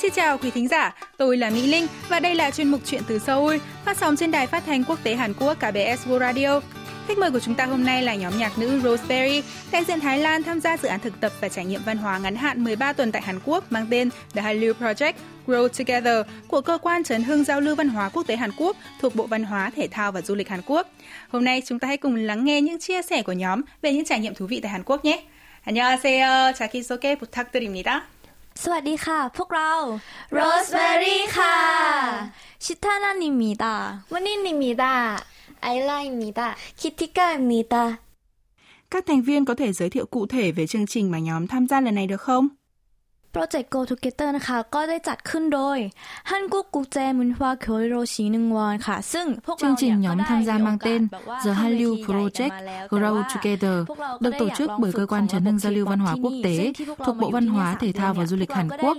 Xin chào quý thính giả, tôi là Mỹ Linh và đây là chuyên mục Chuyện từ Seoul, phát sóng trên đài phát thanh quốc tế Hàn Quốc KBS World Radio. Khách mời của chúng ta hôm nay là nhóm nhạc nữ Roseberry, đại diện Thái Lan tham gia dự án thực tập và trải nghiệm văn hóa ngắn hạn 13 tuần tại Hàn Quốc mang tên The Hallyu Project Grow Together của cơ quan chấn hưng giao lưu văn hóa quốc tế Hàn Quốc thuộc Bộ Văn hóa, Thể thao và Du lịch Hàn Quốc. Hôm nay chúng ta hãy cùng lắng nghe những chia sẻ của nhóm về những trải nghiệm thú vị tại Hàn Quốc nhé. 안녕하세요. 자기소개 부탁드립니다. สวัสดีค่ะ พวกเรา Rosemary ค่ะ ชิทานานิมิดาวันนี้นิมิดาไอไลมิดาคิติก้ามิดา Các thành viên có thể giới thiệu cụ thể về chương trình mà nhóm tham gia lần này được không? โปรเจกต์ Go Together นะคะ ก็ได้จัดขึ้นโดยฮันกุกกุกแจมุนฮวาเคียวโรชินึงวอนค่ะ ซึ่งพวกเรา Chương trình nhóm tham gia mang tên The Hallyu Project Project Grow Together được tổ chức bởi cơ quan chấn hưng giao lưu văn hóa quốc tế thuộc Bộ Văn hóa, Thể thao và Du lịch Hàn Quốc.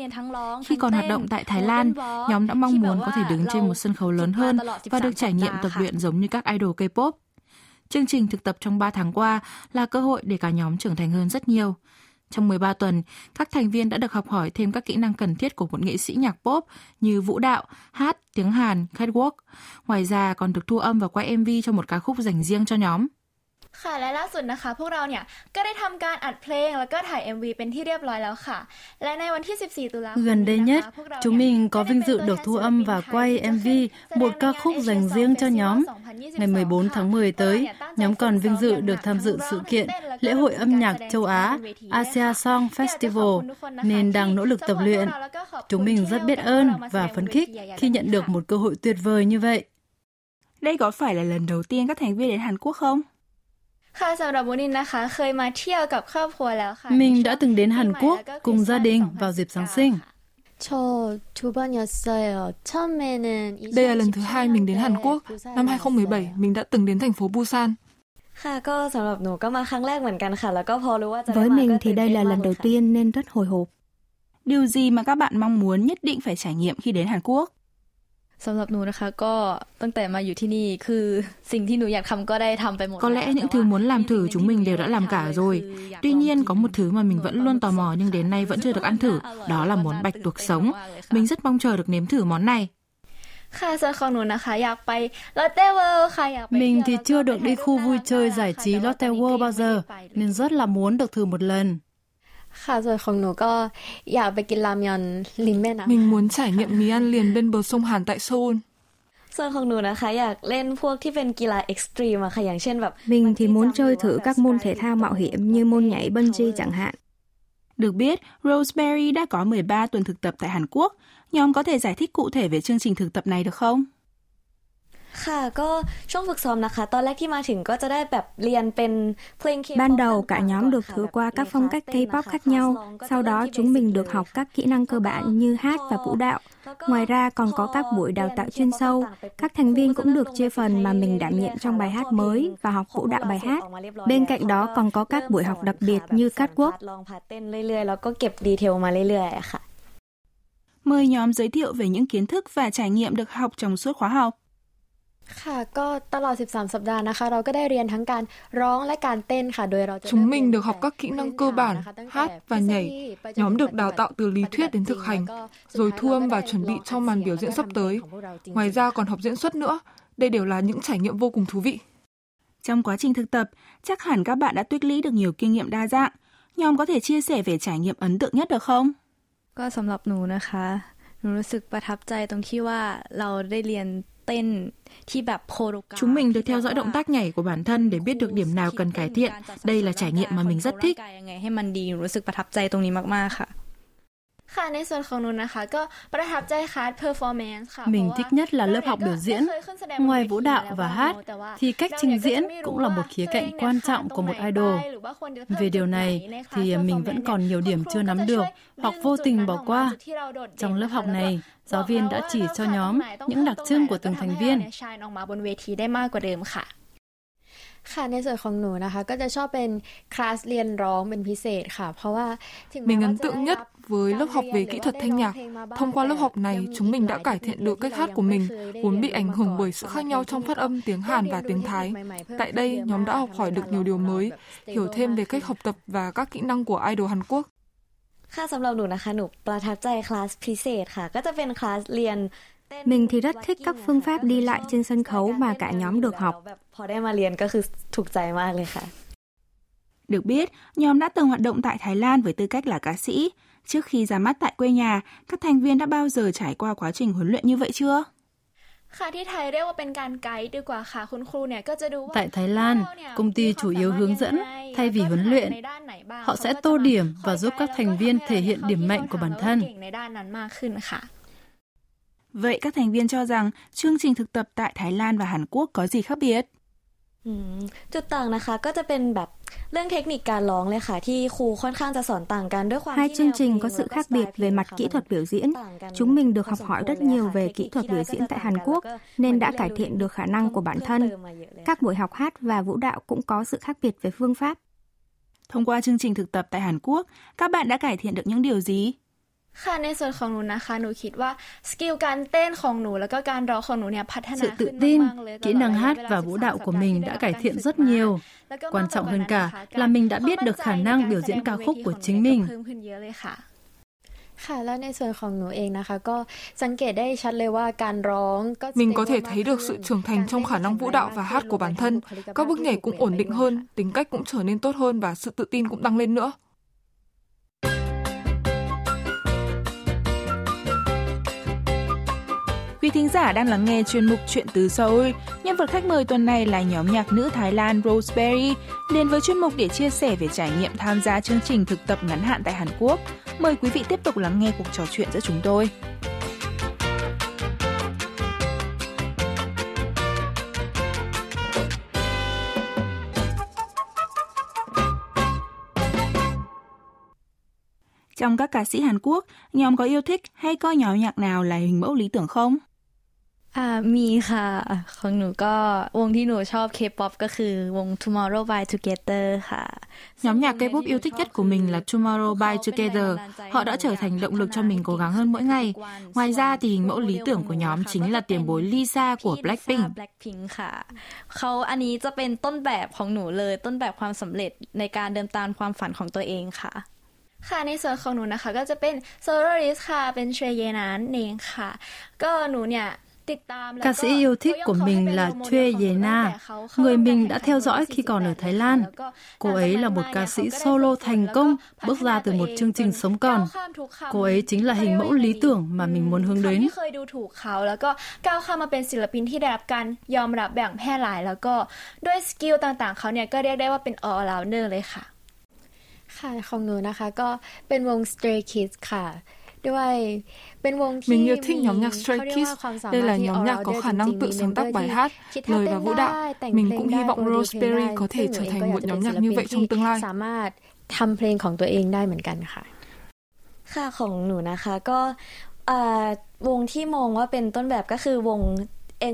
Khi còn hoạt động tại Thái Lan, nhóm đã mong muốn có thể đứng trên một sân khấu lớn hơn và được trải nghiệm tập luyện giống như các idol K-pop. Chương trình thực tập trong 3 tháng qua là cơ hội để cả nhóm trưởng thành hơn rất nhiều. Trong 13 tuần, các thành viên đã được học hỏi thêm các kỹ năng cần thiết của một nghệ sĩ nhạc pop như vũ đạo, hát, tiếng Hàn, catwalk. Ngoài ra còn được thu âm và quay MV cho một ca khúc dành riêng cho nhóm. ค่ะและล่าสุดนะคะ พวกเราเนี่ยก็ได้ทำการอัดเพลงแล้วก็ถ่าย MV เป็นที่เรียบร้อยแล้วค่ะ และในวันที่ 14 ตุลาคม Gần đây นี้ nhất, นะคะพวกเรา chúng mình có ได้ vinh dự เป็น được ตัว thu แทน âm ศิลปิน và ไทย quay ค่ะ MV แสดง một ca khúc Asian dành Song riêng cho Festival nhóm. 2022 Ngày 14 tháng 10 tới, nhóm còn vinh dự được tham dự sự kiện lễ hội âm nhạc châu Á Asia Song Festival nên đang nỗ lực tập luyện. Chúng mình rất biết ơn và phấn khích khi nhận được một cơ hội tuyệt vời như vậy. Đây có phải là lần đầu tiên các thành viên đến Hàn Quốc không? Mình đã từng đến Hàn Quốc cùng gia đình vào dịp Giáng sinh. Đây là lần thứ hai mình đến Hàn Quốc. Năm 2017, mình đã từng đến thành phố Busan. Với mình thì đây là lần đầu tiên nên rất hồi hộp. Điều gì mà các bạn mong muốn nhất định phải trải nghiệm khi đến Hàn Quốc? สำหรับหนูนะคะก็ตั้งแต่มาอยู่ที่นี่คือสิ่งที่หนูอยากทำก็ได้ทำไปหมด Có lẽ những thứ muốn làm thử chúng mình đều đã làm cả rồi. Tuy nhiên, có một thứ mà mình vẫn luôn tò mò nhưng đến nay vẫn chưa được ăn thử. Đó là món bạch tuộc sống. Mình rất mong chờ được nếm thử món này. ค่ะส่วนของหนูนะคะ อยากไปลอตเต้เวิลด์ค่ะอยากไป Mình เที่ thì ยว chưa แล้วก็ được ไป đi ถ่ายรูป khu น่า vui รัก chơi มาก giải ค่ะ trí แต่ว่า Lotte ตอนนี้ World ก็ bao ยัง giờ ไม่ได้ไปเลย nên rất là muốn được thử một lần. ค่ะส่วนของหนูก็อยากไปกินรามยอนริมแม่น้ำ Mình muốn trải nghiệm mì ăn liền bên bờ sông Hàn tại Seoul. ส่วนของหนูนะคะ อยากเล่นพวกที่เป็นกีฬาเอ็กซ์ตรีมอะค่ะอย่างเช่นแบบ Mình thì muốn bungee chơi jump thử hoặc các là môn thể thao mạo hiểm như môn nhảy bungee chẳng hạn. Được biết, Roseberry đã có 13 tuần thực tập tại Hàn Quốc. Nhóm có thể giải thích cụ thể về chương trình thực tập này được không? ค่ะก็ช่วงฝึกซ้อมนะคะ ตอนแรกที่มาถึงก็จะได้แบบเรียนเป็นเพลง K-pop Ban đầu cả ต่างๆ nhóm được ค่ะ thử แบบ qua các มี phong คลาส cách เต้น K-pop นะคะ khác คลาส nhau. ลองก็จะ Sau เริ่ม đó ที่ chúng mình basic được เลย học các kỹ năng cơ bản như hát và vũ đạo. Ngoài ra còn có các buổi đào tạo chuyên sâu. Các thành viên cũng được chia phần mà mình đảm nhiệm trong bài hát mới và học vũ đạo bài hát. Bên cạnh đó còn có các buổi học đặc biệt như catwalk. ลองพาเต้นเรื่อยๆ แล้วก็เก็บดีเทลมาเรื่อยๆอะค่ะ Mời nhóm giới thiệu về những kiến thức và trải nghiệm được học trong suốt khóa học. ค่ะก็ตลอด 13 สัปดาห์นะคะ เราก็ได้เรียนทั้งการร้องและการเต้นค่ะ โดยเราจะ Chúng เริ่ mình เรีย được học các kỹ năng cơ bản, hát và nhảy. Nhóm được đào tạo từ lý thuyết đến thực hành, rồi thu âm và chuẩn bị cho màn biểu diễn sắp tới. Ngoài ra còn học diễn xuất nữa. Đây đều là những trải nghiệm vô cùng thú vị. Trong quá trình thực tập, chắc hẳn các bạn đã tích lũy được nhiều kinh nghiệm đa dạng. Nhóm có thể chia sẻ về trải nghiệm ấn tượng nhất được không? ก็สำหรับหนูนะคะ หนูรู้สึกประทับใจตรงที่ว่าเราได้เรียน Chúng mình được theo dõi động tác nhảy của bản thân để biết được điểm nào cần cải thiện. Đây là trải nghiệm mà mình rất thích. ค่ะ ค่ะในส่วนของหนูนะคะ ก็ประทับใจคลาส performance ค่ะ Mình เพราะว่า thích nhất là lớp học biểu diễn. ไม่เคยขึ้นแสดงบน Ngoài เว vũ ที đạo แล้ว và บ้าง hát แต่ว่า thì cách เรา trình เนี่ยก็จะ diễn ไม่รู้ cũng là một ว่า khía ตัวเอง cạnh เนี่ย quan ขาด trọng ตร của ง một ไหน idol. ไปหรือว่าควรจะเพิ่ม Về จุ điều ดไหน này ในคลาส thì mình vẫn performance còn nhiều เนี่ย điểm คุณครู chưa ก็ nắm จะ được ช่วย hoặc ดึง vô จุด tình นั้น bỏ ออกมา qua. จุดที่เราโดดเด่น Trong lớp นะคะ học แล้วก็ này, บ giáo อก viên เรา đã ว่า chỉ เรา cho ขาดตรง nhóm ไหนต้อง những เพิ่ม đặc ตรง trưng ไหน của แล้วก็ từng ทำ thành ให้เรา viên. ค่ะ ค่ะในส่วนของหนูนะคะ ก็จะชอบเป็นคลาสเรียนร้องเป็นพิเศษค่ะ เพราะว่าถึงแม้ Mình ว่า ấn จะ tượng ได้ nhất รับ với lớp học về kỹ thuật thanh nhạc. Thông qua lớp học này, chúng mình đã cải thiện được cách hát của mình, vốn bị ảnh hưởng bởi sự khác nhau trong phát âm tiếng Hàn và tiếng Thái. Tại đây, nhóm đã học hỏi được nhiều điều mới, hiểu thêm về cách học tập và các kỹ năng của idol Hàn Quốc. ค่ะสำหรับหนูนะคะหนูประทับใจคลาสพิเศษค่ะ ก็จะเป็นคลาสเรียน Mình thì rất thích các phương pháp đi lại trên sân khấu mà cả nhóm được học. พอได้มาเรียนก็คือถูกใจมากเลยค่ะ Được biết, nhóm đã từng hoạt động tại Thái Lan với tư cách là ca sĩ. Trước khi ra mắt tại quê nhà, các thành viên đã bao giờ trải qua quá trình huấn luyện như vậy chưa? ค่ะที่ไทยเรียกว่าเป็นการไกด์ดีกว่าค่ะ คุณครูเนี่ยก็จะดูว่า Tại Thái Lan, công ty chủ yếu hướng dẫn thay vì huấn luyện. Họ sẽ tô điểm và giúp các thành viên thể hiện điểm mạnh của bản thân. ในด้านนั้นมากขึ้นค่ะ Vậy các thành viên cho rằng chương trình thực tập tại Thái Lan và Hàn Quốc có gì khác biệt? อืมจุดต่างนะคะก็จะเป็นแบบเรื่องเทคนิคการร้องเลยค่ะ ที่ครูค่อนข้างจะสอนต่างกันด้วยความ Hai ที่ chương แนวเพล trình ง có แล้ว sự ก็ khác สไตล์ biệt เพล về ง mặt เขา kỹ thuật biểu diễn. ต่างกัน Chúng mình được พอ học สม hỏi ควร rất เลย nhiều ค่ะ về เทค kỹ นิค thuật ที่ biểu ได้ diễn ก็ tại จะ Hàn ต่างกัน Quốc แล้วก็ nên เหมื đã อน cải เรียนรู้ thiện được khả năng của bản เพิ่ม thân. เติมมาเยอะเลยค่ะ Các buổi học hát và vũ đạo cũng có sự khác biệt về phương pháp. Thông qua chương trình thực tập tại Hàn Quốc, các bạn đã cải thiện được những điều gì? ค่ะในส่วนของหนูนะคะหนูคิดว่าสกิลการเต้นของหนูแล้วก็การร้องของหนูเนี่ยพัฒนา Sự ขึ้ tự น tin, มากๆเลย kỹ năng hát và vũ đạo của mình đã cải thiện rất nhiều. Quan trọng hơn cả là mình đã biết được khả năng biểu diễn ca khúc của chính mình. เพิ่มขึ้นเยอะเลยค่ะ ค่ะ แล้วในส่วนของหนูเองนะคะ ก็สังเกตได้ชัดเลยว่าการร้องก็ Mình có thể thấy được sự trưởng thành trong khả năng vũ đạo và hát của bản thân. Các bước nhảy cũng ổn định hơn, tính cách cũng trở nên tốt hơn và sự tự tin cũng tăng lên nữa. Quý thính giả đang lắng nghe chuyên mục Chuyện từ Seoul. Nhân vật khách mời tuần này là nhóm nhạc nữ Thái Lan Roseberry, đến với chuyên mục để chia sẻ về trải nghiệm tham gia chương trình thực tập ngắn hạn tại Hàn Quốc. Mời quý vị tiếp tục lắng nghe cuộc trò chuyện giữa chúng tôi. Trong các ca sĩ Hàn Quốc, nhóm có yêu thích hay coi nhóm nhạc nào là hình mẫu lý tưởng không? อ่ามีค่ะ ของหนูก็วงที่หนูชอบ K-pop ก็คือวง Tomorrow by Together ค่ะ Nhóm nhạc K-pop yêu thích nhất của mình là Tomorrow by Together. Họ đã trở thành động lực cho mình cố gắng hơn mỗi ngày. Ngoài ra thì hình mẫu lý tưởng của nhóm chính là tiền bối Lisa của Blackpink. Blackpink ค่ะเขาอันนี้จะเป็นต้นแบบของหนูเลยต้นแบบความสำเร็จในการเดินตามความฝันของตัวเองค่ะค่ะในส่วนของหนูนะคะก็จะเป็น soloist ค่ะเป็นเชยเยนันเองค่ะ ก็หนูเนี่ย ติดตามแล้วก็ Ca sĩ yêu thích của mình là Choi Ye-na, người mình đã theo dõi khi còn ở Thái Lan. Cô ấy là một ca sĩ solo thành công, bước ra từ một chương trình sống còn. Cô ấy chính là hình mẫu lý tưởng mà mình muốn hướng đến. ที่เคยดูถูกเขาแล้วก็ก้าวเข้ามาเป็นศิลปินที่ได้รับการยอมรับอย่างแพร่หลาย แล้วก็ด้วยสกิลต่างๆ เขาเนี่ยก็เรียกได้ว่าเป็น all rounder เลยค่ะ ค่ะของหนูนะคะ ก็เป็นวง Stray Kids ค่ะ ด้วยเป็นวงที่ Mình yêu thích nhóm nhạc Stray Kids. Đây là nhóm nhạc có khả năng tự sáng tác bài hát, lời và vũ đạo. Mình cũng hy vọng Roseberry có thể trở thành một nhóm nhạc như vậy trong tương lai. ทำเพลงของตัวเองได้เหมือนกันค่ะ ค่ะของหนูนะคะก็วงที่มองว่าเป็นต้นแบบก็คือวง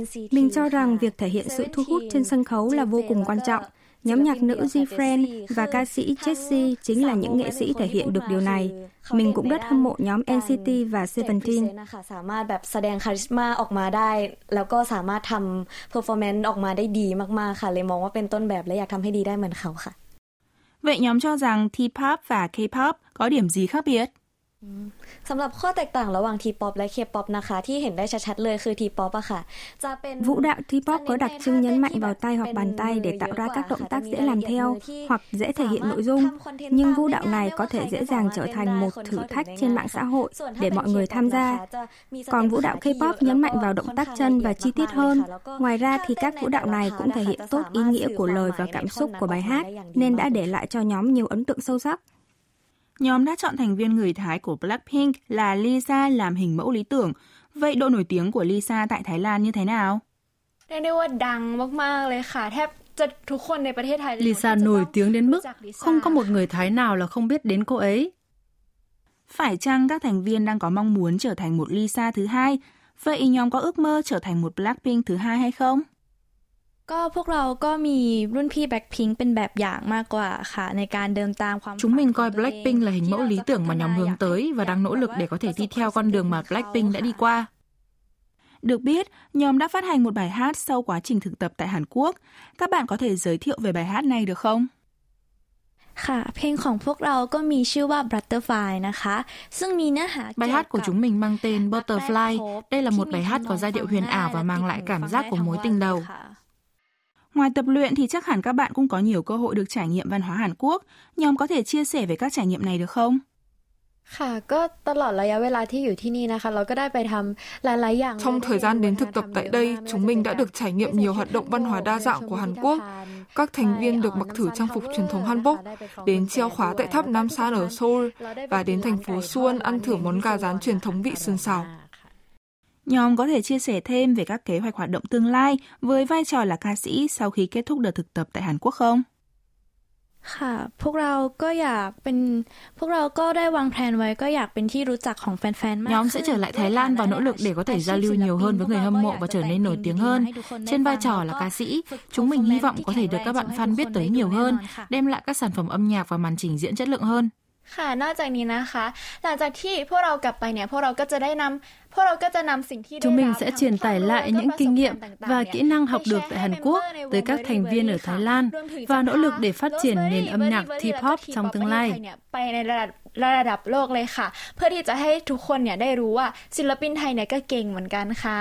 NCT. Mình cho rằng việc thể hiện sự thu hút trên sân khấu là vô cùng quan trọng. Nhóm nhạc nữ G-Friend và ca sĩ Jessie chính là những nghệ sĩ thể hiện được điều này. Mình cũng rất hâm mộ nhóm NCT và เจ็ดพรีเซน Seventeen. ต์นะคะสามารถแบบแสดงคาริสมาออกมาได้ แล้วก็สามารถทำเพอร์ฟอร์แมนซ์ออกมาได้ดีมากๆค่ะ เลยมองว่าเป็นต้นแบบและอยากทำให้ดีได้เหมือนเขาค่ะ Vậy nhóm cho rằng T-pop và K-pop có điểm gì khác biệt? สำหรับข้อแตกต่างระหว่าง T-pop และ K-pop นะคะ ที่เห็นได้ชัดๆเลยคือ T-pop อะค่ะ จะเป็น Vũ đạo T-pop có đặc trưng nhấn mạnh vào tay hoặc bàn tay để tạo ra các động tác dễ làm theo hoặc dễ thể hiện nội dung. Nhưng vũ đạo này có thể dễ dàng trở thành một thử thách trên mạng xã hội để mọi người tham gia. Còn vũ đạo K-pop nhấn mạnh vào động tác chân và chi tiết hơn. Ngoài ra thì các vũ đạo này cũng thể hiện tốt ý nghĩa của lời và cảm xúc của bài hát nên đã để lại cho nhóm nhiều ấn tượng sâu sắc. nhóm đã chọn thành viên người Thái của Blackpink là Lisa làm hình mẫu lý tưởng. Vậy độ nổi tiếng của Lisa tại Thái Lan như thế nào? Lisa nổi tiếng đến mức không có một người Thái nào là không biết đến cô ấy. Phải chăng các thành viên đang có mong muốn trở thành một Lisa thứ hai? Vậy nhóm có ước mơ trở thành một Blackpink thứ hai hay không? ก็พวกเราก็มีรุ่นพี่ Blackpink เป็นแบบอย่างมากกว่าค่ะ ในการเดินตามความ Chúng mình coi ฝันของตัวเอง Blackpink là hình mẫu lý tưởng mà nhóm hướng tới và đang nỗ lực để có thể đi theo con đường mà Blackpink đã đi qua. Được biết, nhóm đã phát hành một bài hát sau quá trình thực tập tại Hàn Quốc. Các bạn có thể giới thiệu về bài hát này được không? ค่ะเพลงของพวกเราก็มีชื่อว่า Butterfly นะคะซึ่งมีเนื้อหา Bài hát của chúng mình mang tên Butterfly. Đây là một bài hát có giai điệu huyền ảo và mang lại cảm giác của mối tình đầu. Ngoài tập luyện thì chắc hẳn các bạn cũng có nhiều cơ hội được trải nghiệm văn hóa Hàn Quốc. Nhóm có thể chia sẻ về các trải nghiệm này được không? ค่ะก็ตลอดระยะเวลาที่อยู่ที่นี่นะคะ เราก็ได้ไปทำหลายๆอย่าง Trong thời gian đến thực tập tại đây, chúng mình đã được trải nghiệm nhiều hoạt động văn hóa đa dạng của Hàn Quốc. Các thành viên được mặc thử trang phục truyền thống Hanbok, đến treo khóa tại tháp Nam San ở Seoul và đến thành phố Suwon ăn thử món gà rán truyền thống vị sườn xào. Nhóm có thể chia sẻ thêm về các kế hoạch hoạt động tương lai với vai trò là ca sĩ sau khi kết thúc đợt thực tập tại Hàn Quốc không? ค่ะ พวกเราก็อยากเป็น พวกเราก็ได้วางแผนไว้ก็อยากเป็นที่รู้จักของแฟนๆ มาก Nhóm sẽ trở lại Thái Lan và nỗ lực để có thể giao lưu nhiều hơn với người hâm mộ và trở nên nổi tiếng hơn. Trên vai trò là ca sĩ, chúng mình hy vọng có thể được các bạn fan biết tới nhiều hơn, đem lại các sản phẩm âm nhạc và màn trình diễn chất lượng hơn. ค่ะ นอกจากนี้นะคะ หลังจากที่พวกเรากลับไปเนี่ย พวกเราก็จะได้นำพวกเราก็จะนำสิ่งที่ Chúng mình sẽ truyền tải lại những kinh nghiệm và kỹ năng học được tại Hàn Quốc tới các thành viên ở Thái Lan và nỗ lực để phát triển nền âm nhạc T-pop trong tương lai. ไปในระดับระดับโลกเลยค่ะ เพื่อที่จะให้ทุกคนเนี่ยได้รู้ว่าศิลปินไทยเนี่ยก็เก่งเหมือนกันค่ะ